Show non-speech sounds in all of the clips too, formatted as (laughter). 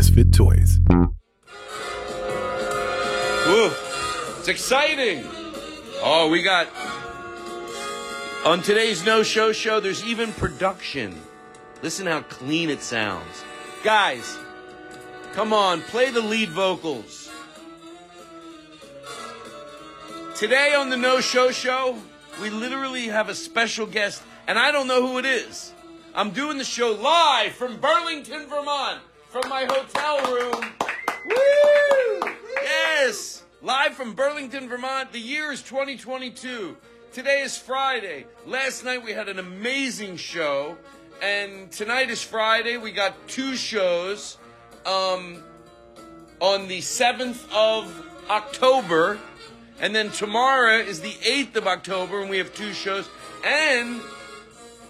Misfit Toys. It's exciting. Oh, we got on today's no show show. There's even production. Listen how clean it sounds, guys. Come on, play the lead vocals. Today on the no show show, we literally have a special guest, and I don't know who it is. I'm doing the show live from Burlington, Vermont, from my hotel room. Woo! Yes, live from Burlington, Vermont. The year is 2022. Today is Friday. Last night we had an amazing show, and tonight is Friday. We got two shows. Um, on the 7th of October, and then tomorrow is the 8th of October, and we have two shows, and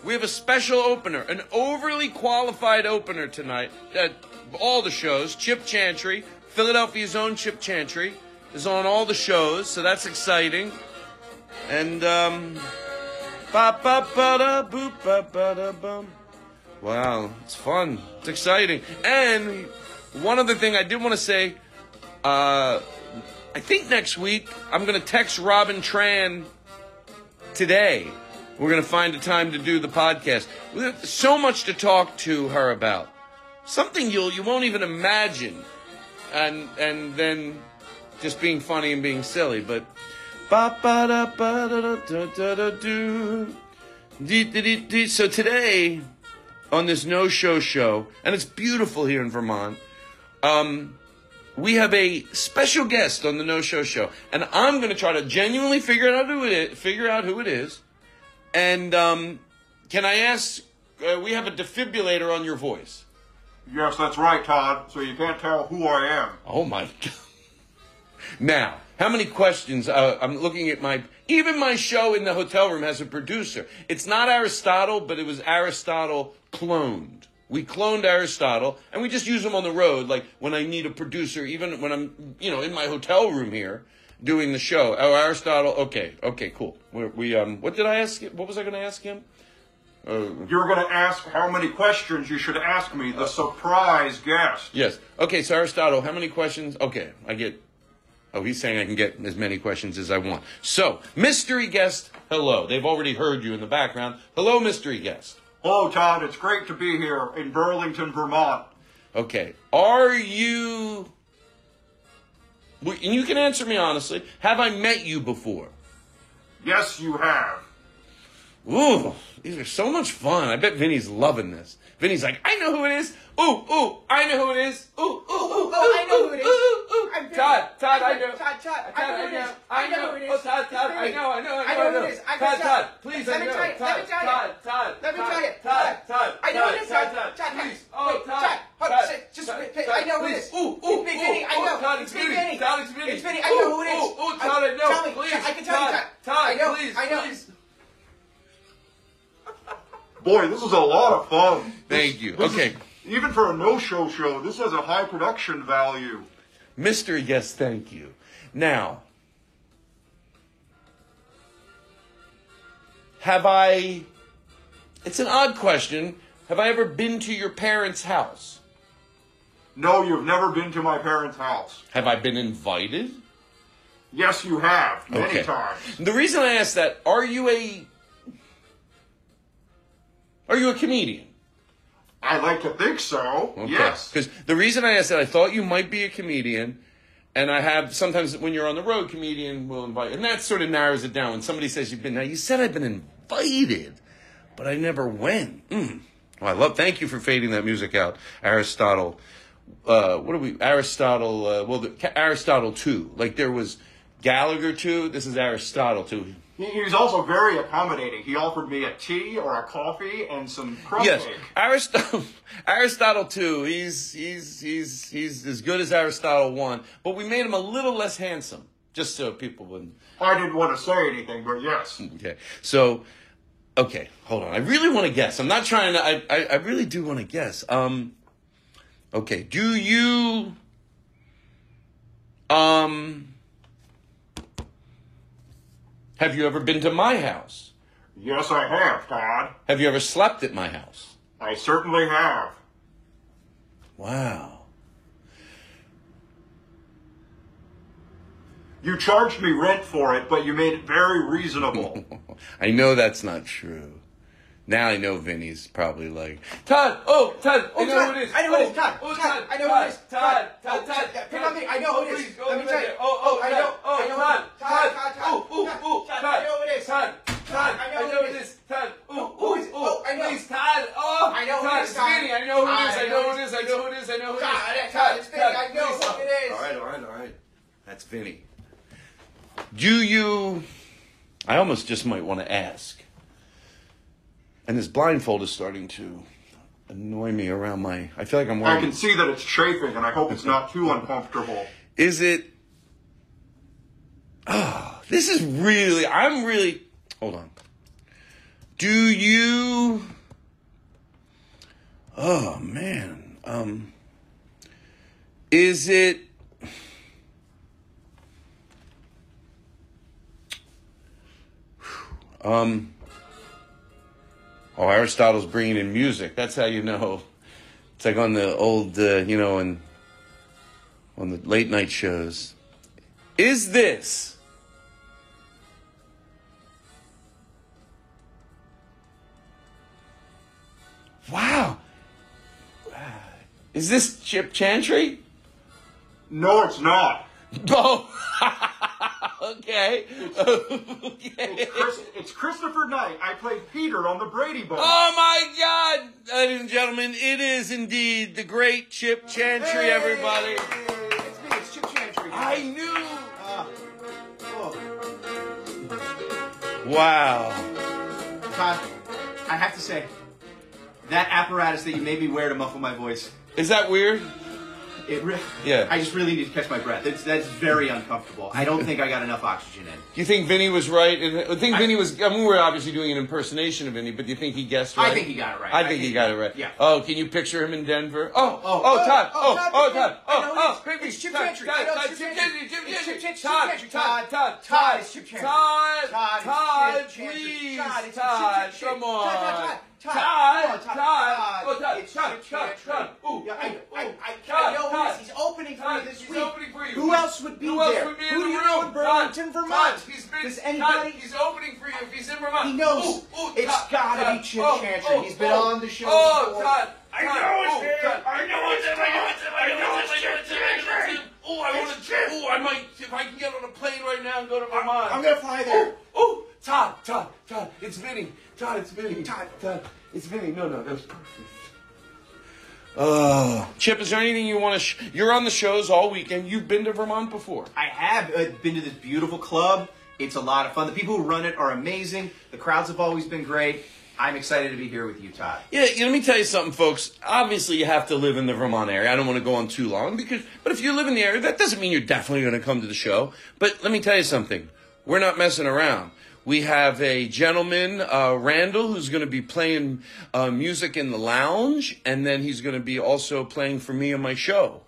we have a special opener, an overly qualified opener tonight at all the shows. Chip Chantry, Philadelphia's own Chip Chantry, is on all the shows, so that's exciting. And um, ba ba ba da boop ba ba da bum. Wow, it's fun. It's exciting. And one other thing I did want to say, uh, I think next week I'm going to text Robin Tran today. We're going to find a time to do the podcast. We have so much to talk to her about. Something you'll you won't even imagine. And and then just being funny and being silly, but ba ba da ba da da da da da do. Dee. So today on this no show show, and it's beautiful here in Vermont. Um, we have a special guest on the No Show Show, and I'm going to try to genuinely figure out who it is. Figure out who it is, and um, can I ask? Uh, we have a defibrillator on your voice. Yes, that's right, Todd. So you can't tell who I am. Oh my (laughs) god! Now, how many questions? Uh, I'm looking at my. Even my show in the hotel room has a producer. It's not Aristotle, but it was Aristotle cloned. We cloned Aristotle, and we just use him on the road, like when I need a producer, even when I'm, you know, in my hotel room here doing the show. Oh, Aristotle. Okay, okay, cool. we we um, what did I ask? What was I going to ask him? Uh, You're going to ask how many questions you should ask me, the surprise guest. yes. Okay, so Aristotle, how many questions? Okay, I get. Oh, he's saying I can get as many questions as I want. So, mystery guest, hello. They've already heard you in the background. Hello, mystery guest. Hello, Todd. It's great to be here in Burlington, Vermont. Okay. Are you. And you can answer me honestly. Have I met you before? Yes, you have. Ooh, these are so much fun. I bet Vinny's loving this. Vinny's like, I know who it is. Ooh, ooh, I know who it is. Ooh, ooh, ooh, Oh, I know who it is. Ooh, ooh. I'm Vinny. Todd, Todd, I know. Todd, Todd, I know who it is. I know who it is. Oh, Todd, Todd, I know, I know, I know. I know who it is. I Todd, Todd, please, Let I me know. try it. Let me try it. Todd, Todd, Let me try it. Todd, Todd, I know who it is. Todd, Todd, please. Oh, Todd, Todd, hold on, Todd, say- just Todd, wait, wait, Todd, I know who it is. Ooh, ooh, ooh, Vinny, I ooh, know. Todd, It's Vinny. Todd, it's Vinny. It's Vinny, I know who it is. Ooh, ooh, Todd, I know. Me. Please, I can tell you, Todd, Todd. Todd, I know. please, please. Boy, this is a lot of fun. Thank This- you. this is- Okay. even for a no-show show, this has a high production value. Mystery guest, thank you. Now, have I. It's an odd question. Have I ever been to your parents' house? No, you've never been to my parents' house. Have I been invited? Yes, you have many Okay. times. The reason I ask that, are you a. Are you a comedian? I like to think so. Yes. Because the reason I asked that, I thought you might be a comedian, and I have sometimes when you're on the road, comedian will invite, and that sort of narrows it down. When somebody says you've been, now you said I've been invited, but I never went. Mm. Well, I love. Thank you for fading that music out, Aristotle. Uh, what are we? Aristotle. Uh, well, the, Aristotle two. Like there was Gallagher two. This is Aristotle two. He, he was also very accommodating. He offered me a tea or a coffee and some crumb Yes, cake. Aristotle. (laughs) Aristotle too. He's he's he's he's as good as Aristotle one, but we made him a little less handsome, just so people wouldn't. I didn't want to say anything, but yes. Okay, so okay, hold on. I really want to guess. I'm not trying to. I I, I really do want to guess. Um, okay. Do you um have you ever been to my house? Yes, I have, Todd. Have you ever slept at my house? I certainly have. Wow. You charged me rent for it, but you made it very reasonable. (laughs) I know that's not true. Now I know Vinny's probably like Todd. Oh, Todd. Oh, I know Todd, who it is. I know who it is. Oh, Todd. Oh, Todd, I know who it is. Todd. Todd. Todd. Oh, Todd. Todd, pick on me. I know who it is. Please go Let me over tell there. you. Oh, Oh, oh, I Todd. know- Oh, I know Todd. who- Todd, Todd, Todd, Oh, oh, Todd, oh, Todd, Todd. I know who it is. Todd. Todd. I know I who know it who it is. is. Todd. Oh, Who is- oh, oh, I know. Please, Todd. Oh, I know who Todd. it is, It's Todd. Vinny. I know who it is. I I know know who it is. I know who it is. I know who it is. Todd, Todd, it's Vinny. I know please. who it is. All right, all right, all right. That's Vinny. Do you? I almost just might want to ask. And this blindfold is starting to annoy me around my. I feel like I'm wearing. I can see that it's chafing, and I hope it's not too uncomfortable. Is it? Oh, this is really. I'm really. Hold on. Do you? Oh man. Um. Is it? Um. Oh, Aristotle's bringing in music. That's how you know. It's like on the old, uh, you know, and on the late night shows. Is this Wow. Is this Chip Chantry? No, it's not. (laughs) Oh. (laughs) okay. okay. Chris, it's Christopher Knight. I played Peter on the Brady Bunch. Oh my God, ladies and gentlemen, it is indeed the great Chip Chantry, everybody. It's me. It's Chip Chantry. I knew. Uh, oh, Wow. Todd, I have to say, that apparatus that you made me wear to muffle my voice, Is that weird? It re- Yeah. I just really need to catch my breath. It's, that's very uncomfortable. I don't think I got enough oxygen in. Do you think Vinny was right? And uh, I think Vinny was. I mean, we're obviously doing an impersonation of Vinny, but do you think he guessed right? I think he got it right. I think he got it right. Yeah. Oh, can you picture him in Denver? Oh, oh, Oh, oh, oh, Todd. oh, Oh, Todd, oh, Chip Todd. I Oh, oh, is. quickly. It's Chip Todd, Chantry. Todd, I Todd, Chip. Chantry. Chip It's Chip Chantry. Chantry. Todd, Chip Todd. Todd, Todd, Todd, it's Chip Chantry. Todd, Todd, it's Todd, Chip Chantry. please, Todd, it's Todd, Chip Chantry. come on. Todd, Todd, Todd, Todd, Todd, Todd, Todd, oh, Todd, it's Todd, Chip Todd, Chantry. Todd. Ooh, Yeah, I, ooh, I, ooh. I, Todd, I know who it Todd. is. He's opening for Todd, me this he's week. opening for you. Who else would be Who else there? would be Who in do the you room? know in Burlington, Todd, Vermont? Todd, he's been, Does Todd, anybody? he's opening for you if he's in Vermont. He knows. Ooh, ooh, It's Todd, gotta Todd. be Chip Oh, Chantry. oh, He's been oh, on the show Oh, before. Todd. I Todd, know it's him. Todd. I know it's him. I know it's him. I know it's him. It's him. It's him. Oh, I want to. Oh, I might. If I can get on a plane right now and go to Vermont. I'm gonna fly there. Oh, Todd, Todd, Todd. It's Vinny. Todd, it's Vinny. Todd, Todd, it's Vinny. No, no, that was perfect. Oh, Chip, is there anything you want to? Sh- You're on the shows all weekend. You've been to Vermont before. I have uh, been to this beautiful club. It's a lot of fun. The people who run it are amazing. The crowds have always been great. I'm excited to be here with you, Todd. Yeah, you know, let me tell you something, folks. Obviously, you have to live in the Vermont area. I don't want to go on too long because, but if you live in the area, that doesn't mean you're definitely going to come to the show. But let me tell you something. We're not messing around. We have a gentleman, uh, Randall, who's going to be playing uh, music in the lounge, and then he's going to be also playing for me on my show.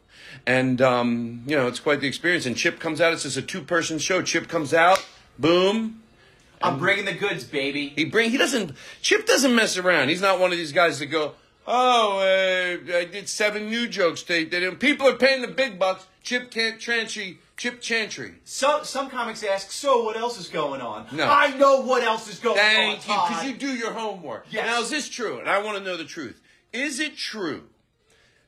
And um, you know, it's quite the experience. And Chip comes out. It's just a two-person show. Chip comes out, boom, I'm bringing the goods, baby. he bring he doesn't Chip doesn't mess around. He's not one of these guys that go, oh, uh, I did seven new jokes. They, they didn't. People are paying the big bucks. Chip can't Chantry, Chip Chantry. So, some comics ask, so what else is going on? No. I know what else is going Thank on, Thank you, because you do your homework. Yes. Now is this true? And I want to know the truth. Is it true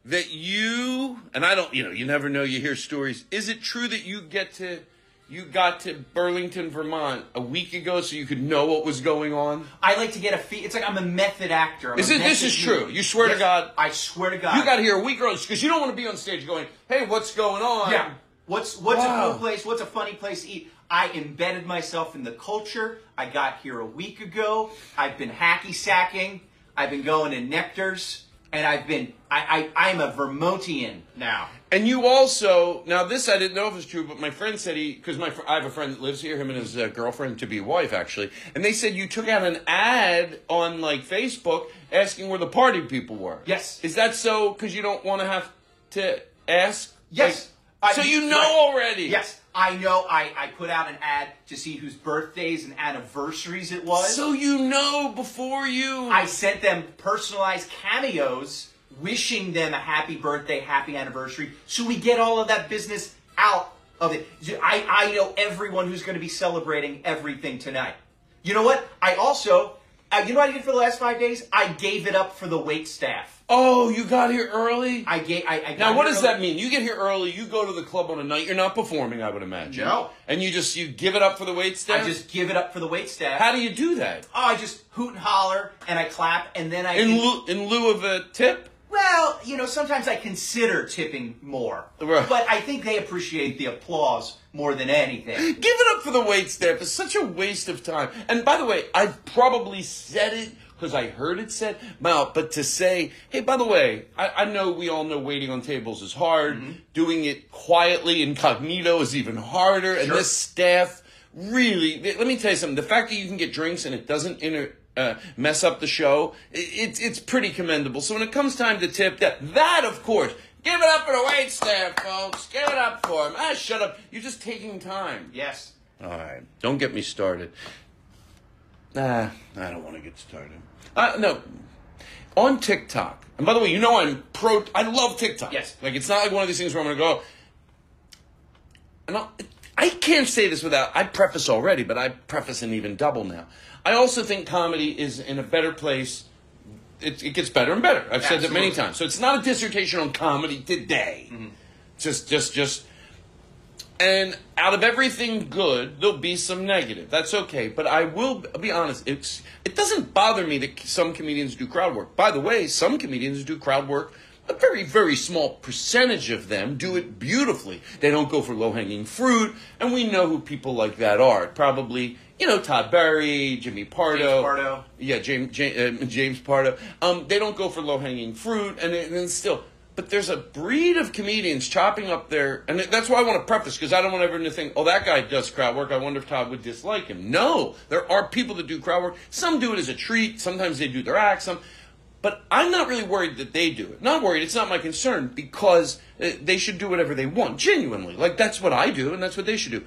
that you and I don't, you know, you never know. You hear stories. Is it true that you get to you got to Burlington, Vermont a week ago, so you could know what was going on? I like to get a fee. It's like I'm a method actor. I'm Is it- this is true? You swear to God? I swear to God. You got here a week early because you don't want to be on stage going, "Hey, what's going on?" Yeah. What's what's Wow. a cool place? What's a funny place to eat? I embedded myself in the culture. I got here a week ago. I've been hacky sacking. I've been going to Nectars, and I've been I I I'm a Vermontian now. And you also now this I didn't know if it's true, but my friend said he because my I have a friend that lives here, him and his uh, girlfriend to be wife actually, and they said you took out an ad on like Facebook asking where the party people were. Yes. is that so? Because you don't want to have to ask. Yes. Like, I- so you know right. already. Yes, I know. I, I put out an ad to see whose birthdays and anniversaries it was. So you know before you. I sent them personalized cameos wishing them a happy birthday, happy anniversary, so we get all of that business out of it. I, I know everyone who's going to be celebrating everything tonight. You know what? I also, uh, you know what I did for the last five days? I gave it up for the wait staff. oh, you got here early. I gave. I, I got Now, what does early. that mean? You get here early. You go to the club on a night. You're not performing, I would imagine. No. And you just you give it up for the wait staff. I just give it up for the wait staff. How do you do that? oh, I just hoot and holler and I clap and then I In lieu, in lieu of a tip? Well, you know, sometimes I consider tipping more, Right. but I think they appreciate the applause more than anything. Give it up for the wait staff. It's such a waste of time. And by the way, I've probably said it because I heard it said. Well, but to say, hey, by the way, I, I know we all know waiting on tables is hard. Mm-hmm. Doing it quietly, incognito, is even harder. And this staff really, let me tell you something. The fact that you can get drinks and it doesn't inter, uh, mess up the show, it's it's pretty commendable. So when it comes time to tip, that that of course, give it up for the wait staff, folks. Give it up for them. Ah, shut up. You're just taking time. Yes. All right, don't get me started. Nah, I don't want to get started. Uh, no, on TikTok. And by the way, you know I'm pro. I love TikTok. Yes. Like it's not like one of these things where I'm going to go. And I'll, I can't say this without. I preface already, but I preface and even double now. I also think comedy is in a better place. It, it gets better and better. I've said that many times. So it's not a dissertation on comedy today. Mm-hmm. Just, just, just. And out of everything good, there'll be some negative. That's okay. But I will be honest. It's it doesn't bother me that some comedians do crowd work. By the way, some comedians do crowd work. A very, very small percentage of them do it beautifully. They don't go for low hanging fruit, and we know who people like that are. Probably, you know, Todd Barry, Jimmy Pardo. James Pardo. Yeah, James James, uh, James Pardo. Um, they don't go for low hanging fruit, and, then- and still. But there's a breed of comedians chopping up their, and that's why I want to preface because I don't want everyone to think, oh, that guy does crowd work. I wonder if Todd would dislike him. No, there are people that do crowd work. Some do it as a treat. Sometimes they do their act. Some, but I'm not really worried that they do it. Not worried. It's not my concern because uh, they should do whatever they want, genuinely. Like that's what I do, and that's what they should do.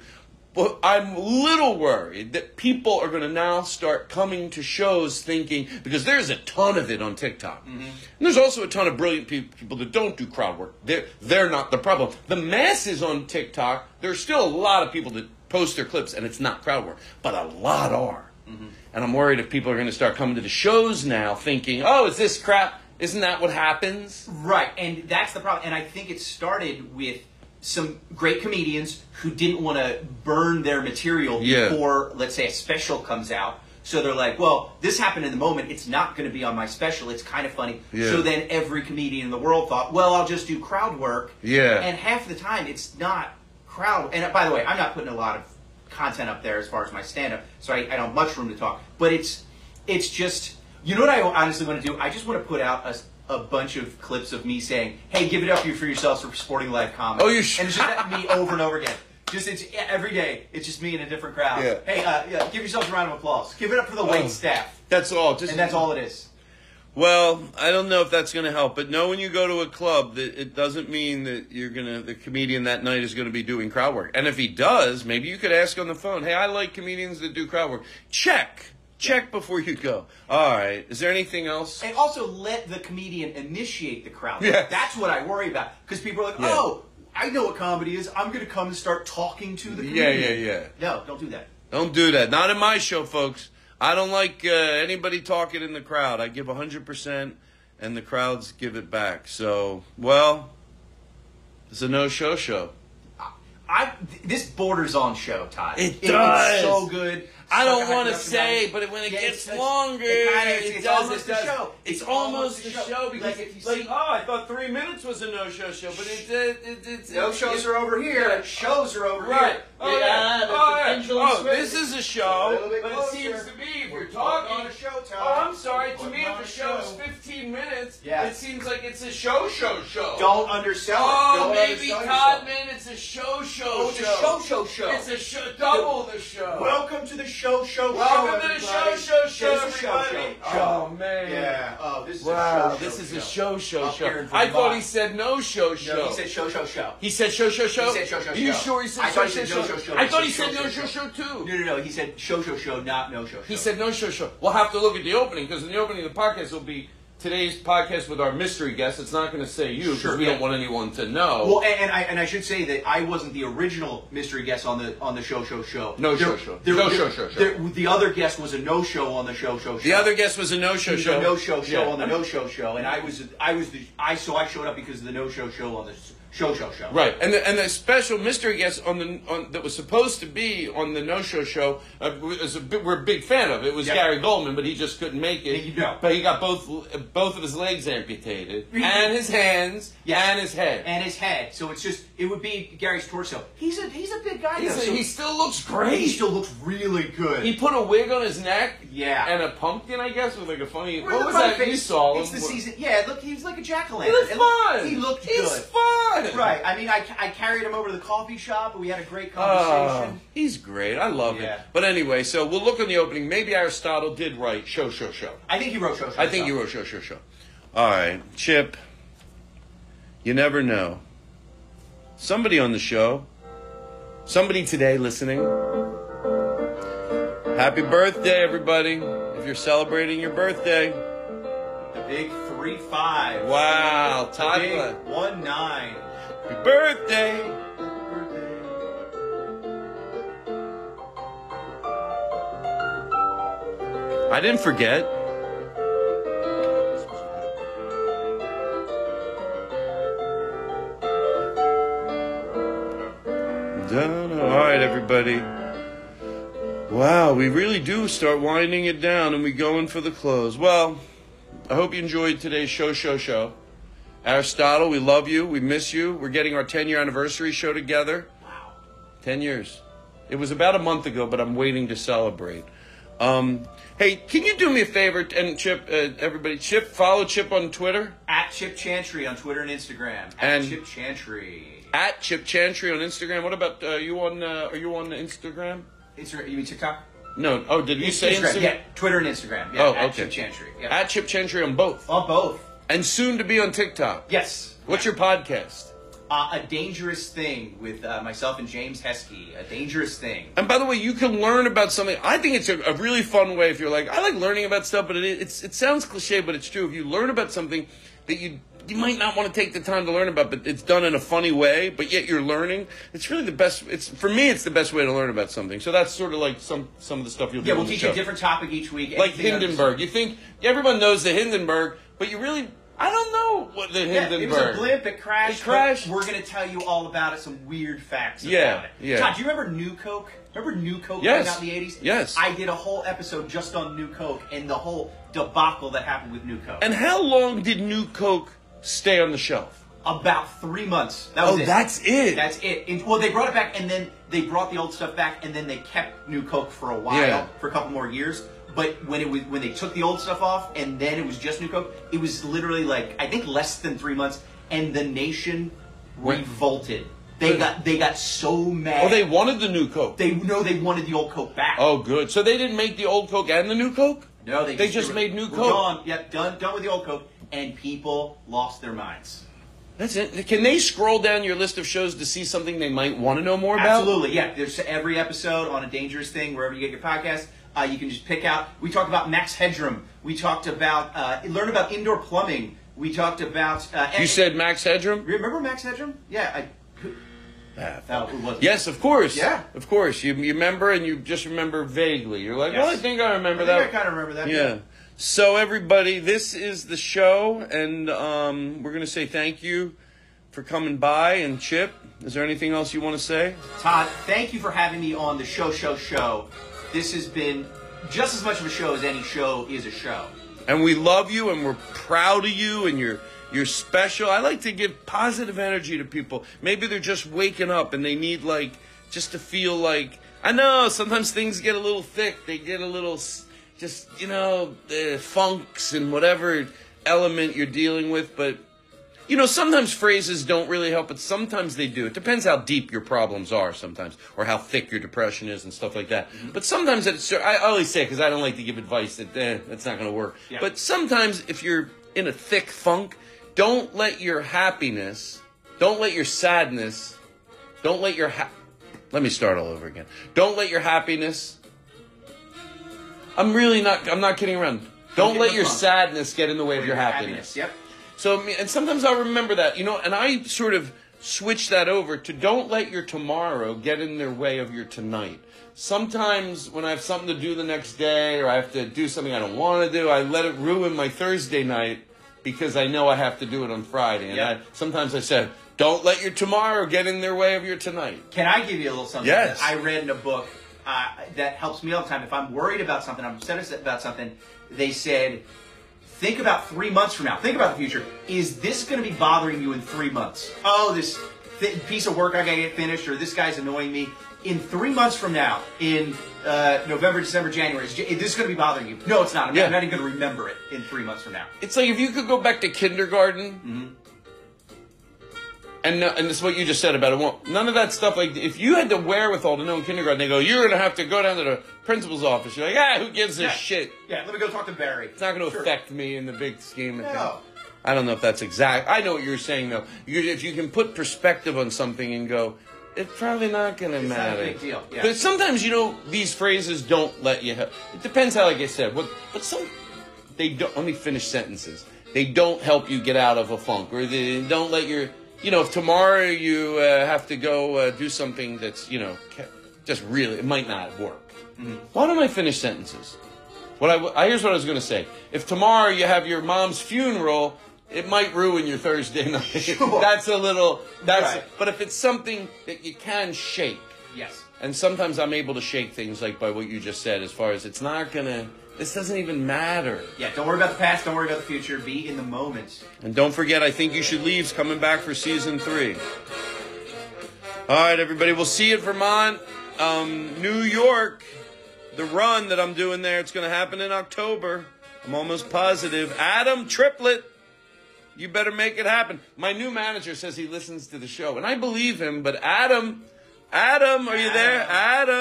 But I'm a little worried that people are going to now start coming to shows thinking because there's a ton of it on TikTok. And there's also a ton of brilliant pe- people that don't do crowd work. They're they're not the problem. The masses on TikTok, there's still a lot of people that post their clips and it's not crowd work, but a lot are. Mm-hmm. And I'm worried if people are going to start coming to the shows now thinking, "Oh, is this crap? Isn't that what happens?" Right, and that's the problem. And I think it started with some great comedians who didn't want to burn their material Yeah. before, let's say, a special comes out. So they're like, well, this happened in the moment. It's not going to be on my special. It's kind of funny. Yeah. So then every comedian in the world thought, well, I'll just do crowd work. Yeah. And half the time, it's not crowd. And by the way, I'm not putting a lot of content up there as far as my stand up, so I, I don't have much room to talk. But it's it's just, you know what I honestly want to do? I just want to put out a, a bunch of clips of me saying, hey, give it up for yourselves for Sporting Live Comedy. Oh, you sh- And it's just me (laughs) over and over again. Just it's every day. It's just me in a different crowd. Yeah. Hey, uh, yeah, give yourselves a round of applause. Give it up for the wait Oh. staff. That's all. Just And that's all it is. Well, I don't know if that's going to help, but know when you go to a club that it doesn't mean that you're going to the comedian that night is going to be doing crowd work. And if he does, maybe you could ask on the phone, "Hey, I like comedians that do crowd work." Check. Check before you go. All right. Is there anything else? And also let the comedian initiate the crowd. Yes. That's what I worry about. Because people are like, Yeah. oh, I know what comedy is. I'm going to come and start talking to the Yeah, yeah, yeah. No, don't do that. Don't do that. Not in my show, folks. I don't like uh, anybody talking in the crowd. I give 100%. and the crowds give it back. So, well, it's a no-show show. I this borders on show, Todd. It It's does. so good. I don't want to say, production but when it Yeah, gets it's- longer, it kinda- it, it's- it's does. almost it a show. It's, It's almost almost a a show. show because, Like, if you like, see- oh, I thought three minutes was a no-show show, but it, it, it, it's No shows are over here. Yeah. Shows are over Right. here. Oh, Yeah, yeah. the Oh, yeah. Oh, this is a A show, little bit but it seems to be if We're you're talking. on a show, Tom. Oh, I'm sorry. To me, if the a show is 15 minutes, Yeah. it seems like it's a show, show, show. Don't undersell Oh, it. Don't maybe undersell yourself. meant it's a show, show, Oh, it's a show. show, show, show. It's a show, double the show. Welcome to the show, show, show. Welcome show. to the show, everybody. show, show, This is a show, everybody. show, show. Oh, man. Yeah. Oh, this is Wow, a show, this show, is a show, show, Up show. in I thought Vermont. he said no show, show. No, he said show, show, show. He said show, show, show. He said show, show, Are you show. sure he said I show, thought he show, said show? no, show, show. I He thought he said said no show, show, show too. No, no, no. He said show, show, show, not no show, show. He said no show, show. We'll have to look at the opening because in the opening of the podcast will be today's podcast with our mystery guest. It's not going to say you because Sure, we yeah. don't want anyone to know. Well, and, and I and I should say that I wasn't the original mystery guest on the on the show show show. No There- show, show. there- No there- show, show, show. there- the other guest was a no show on the show show show. the other guest was a no show show. no show show Yeah. on the no show show, and I was I was the I so I showed up because of the no show show on the show show show. Right, and the, and the special mystery guest on the on, that was supposed to be on the No Show show uh, was a, bit- we're a big fan of. It was Yep. Gary Goldman, but he just couldn't make it. You know. But he got both both of his legs amputated, and his hands, Yeah. and his head. And his head, so it's just it would be Gary's torso. He's a he's a big guy. Though, a- so he still looks great. he still looks really good. He put a wig on his neck, Yeah. and a pumpkin, I guess, with like a funny. What was that you face? saw? It's the season. Yeah, look, he was like a jack o' He lantern. looked fun. He looked He's good. fun. Right. I mean, I, I carried him over to the coffee shop, and we had a great conversation. Oh, he's great. I love Yeah. it. But anyway, so we'll look on the opening. Maybe Aristotle did write show, show, show. I think he wrote show. show I think show. you wrote show, show, show. All right, Chip. You never know. Somebody on the show, somebody today listening. Happy birthday, everybody! If you're celebrating your birthday, The big three five. wow, Todd, one nine. Happy birthday! I didn't forget. All right, everybody. Wow, we really do start winding it down and we go in for the close. Well, I hope you enjoyed today's show, show, show. Aristotle, we love you. We miss you. We're getting our 10 year anniversary show together. Wow. 10 years. It was about a month ago, but I'm waiting to celebrate. Um, hey, can you do me a favor and Chip, uh, everybody, Chip, follow Chip on Twitter At Chip Chantry on Twitter and Instagram. At And- Chip Chantry. at Chip Chantry on Instagram. What about uh, you on? Uh, are you on Instagram? Instagram. You mean TikTok? No. Oh, did you say Instagram? Yeah, Twitter and Instagram. Yeah, Oh, at okay. Chip Chantry. Yeah. At Chip Chantry on both, on both. And soon to be on TikTok. Yes. What's your podcast? Uh, a dangerous thing with uh, myself and James Heskey. A dangerous thing. And by the way, you can learn about something. I think it's a, a really fun way if you're like, I like learning about stuff, but it, it's it sounds cliche, but it's true. If you learn about something that you you might not want to take the time to learn about, but it's done in a funny way, but yet you're learning. It's really the best. It's for me, it's the best way to learn about something. So that's sort of like some some of the stuff you'll do. Yeah, we'll teach a different topic each week. like anything under the Hindenburg. You think everyone knows the Hindenburg, but you really I don't know what the Yeah, Hindenburg. it was a blimp. It crashed. It crashed. We're going to tell you all about it. Some weird facts Yeah, about it. yeah. Todd, do you remember New Coke? Remember New Coke Yes. came out in the eighties? Yes. I did a whole episode just on New Coke and the whole debacle that happened with New Coke. And how long did New Coke stay on the shelf? about three months. That was Oh, it. that's it. That's it. And- well, they brought it back, and then they brought the old stuff back, and then they kept New Coke for a while, Yeah. for a couple more years. But when it was when they took the old stuff off, and then it was just New Coke, it was literally like I think less than three months, and the nation revolted. They got they got so mad. Oh, they wanted the New Coke. they know they wanted the old Coke back. Oh, good. So they didn't make the old Coke and the new Coke? no, they, they just were- made new Coke. Gone. Yep, done done with the old Coke, and people lost their minds. That's it. Can they scroll down your list of shows to see something they might want to know more about? Absolutely, yeah. There's every episode on a dangerous thing wherever you get your podcast. Uh, you can just pick out. We talked about Max Headroom. We talked about uh, learn about indoor plumbing. We talked about. Uh, You said Max Headroom? remember Max Headroom? Yeah, I. Wasn't. Yes, of course. Yeah. Of course. You, you remember and you just remember vaguely. You're like, Yes. well, I think I remember I think that. I kind of remember that. Yeah. So, everybody, this is the show, and um, we're going to say thank you for coming by. And, Chip, is there anything else you want to say? Todd, thank you for having me on the show, show, show. This has been just as much of a show as any show is a show. And we love you, and we're proud of you, and you're you're special. I like to give positive energy to people. Maybe they're just waking up and they need like just to feel like I know sometimes things get a little thick. They get a little just you know the funks and whatever element you're dealing with, but you know, sometimes phrases don't really help, but sometimes they do. It depends how deep your problems are sometimes, or how thick your depression is and stuff like that. But sometimes it's, I always say, because I don't like to give advice that, eh, that's not going to work. Yeah. But sometimes if you're in a thick funk, don't let your happiness, don't let your sadness, don't let your, ha- let me start all over again. Don't let your happiness, I'm really not, I'm not kidding around. Don't let your funk. sadness get in the way of your happiness. Yep. So, and sometimes I'll remember that, you know, and I sort of switch that over to don't let your tomorrow get in their way of your tonight. Sometimes when I have something to do the next day or I have to do something I don't want to do, I let it ruin my Thursday night because I know I have to do it on Friday. And Yeah. I, sometimes I said, don't let your tomorrow get in their way of your tonight. Can I give you a little something Yes. that I read in a book uh, that helps me all the time? If I'm worried about something, I'm upset about something, they said, think about three months from now. Think about the future. Is this going to be bothering you in three months? Oh, this th- piece of work I got to get finished, or this guy's annoying me. In three months from now, in uh, November, December, January, is, is this going to be bothering you? No, it's not. I'm, Yeah. I'm not even going to remember it in three months from now. It's like if you could go back to kindergarten, and no- and this is what you just said about it. Well, none of that stuff. Like if you had the wherewithal to know in kindergarten, they go, "You're going to have to go down to the principal's office." You're like, "Ah, who gives a Yeah. shit? Yeah, let me go talk to Barry. It's not going to Sure. affect me in the big scheme of No. things." I don't know if that's exact. I know what you're saying though. You, if you can put perspective on something and go, it's probably not going to It's not a matter. big deal, yeah. But sometimes you know these phrases don't let you. Help. It depends how, like I said, what. But some they don't. Let me finish sentences. They don't help you get out of a funk, or they don't let your. You know, if tomorrow you uh, have to go uh, do something that's you know just really, it might not work. Why don't I finish sentences? What I, I here's what I was going to say. If tomorrow you have your mom's funeral, it might ruin your Thursday (laughs) night. Sure. that's a little. That's. Right. But if it's something that you can shake, Yes. and sometimes I'm able to shake things like by what you just said, as far as it's not gonna. This doesn't even matter. Yeah, don't worry about the past, don't worry about the future, be in the moment. And don't forget, I think you should leave's coming back for season three. All right, everybody. We'll see you at Vermont, um, New York. The run that I'm doing there, it's going to happen in October. I'm almost positive. Adam Triplet, you better make it happen. My new manager says he listens to the show, and I believe him. But Adam, Adam, are you there? Adam,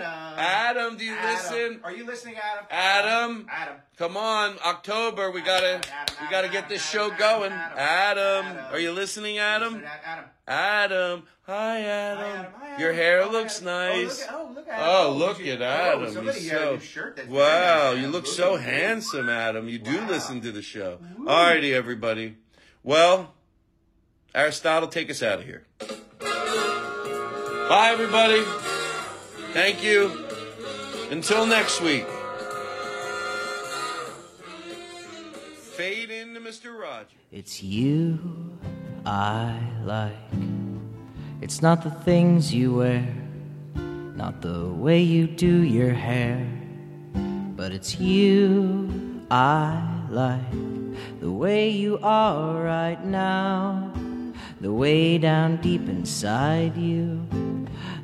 Adam. Adam, do you Adam. listen? Are you listening, Adam? Adam. Adam. Come on, October. We gotta, we gotta get this Adam, show Adam, going. Adam, Adam, Adam. are you listening, Adam? Adam. Adam, hi, Adam. Adam. Your hair Oh, looks Adam. nice. Oh, look at, oh, look at Oh, Adam. look at oh, Adam. somebody He's got a so wow. You look so handsome, Adam. You do listen to the show. Alrighty, everybody. Well, Aristotle, take us out of here. Bye, everybody. Thank you. Until next week. Fade into Mr. Rogers. It's you I like. It's not the things you wear, not the way you do your hair, but it's you I like. The way you are right now, the way down deep inside you.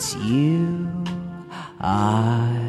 It's you I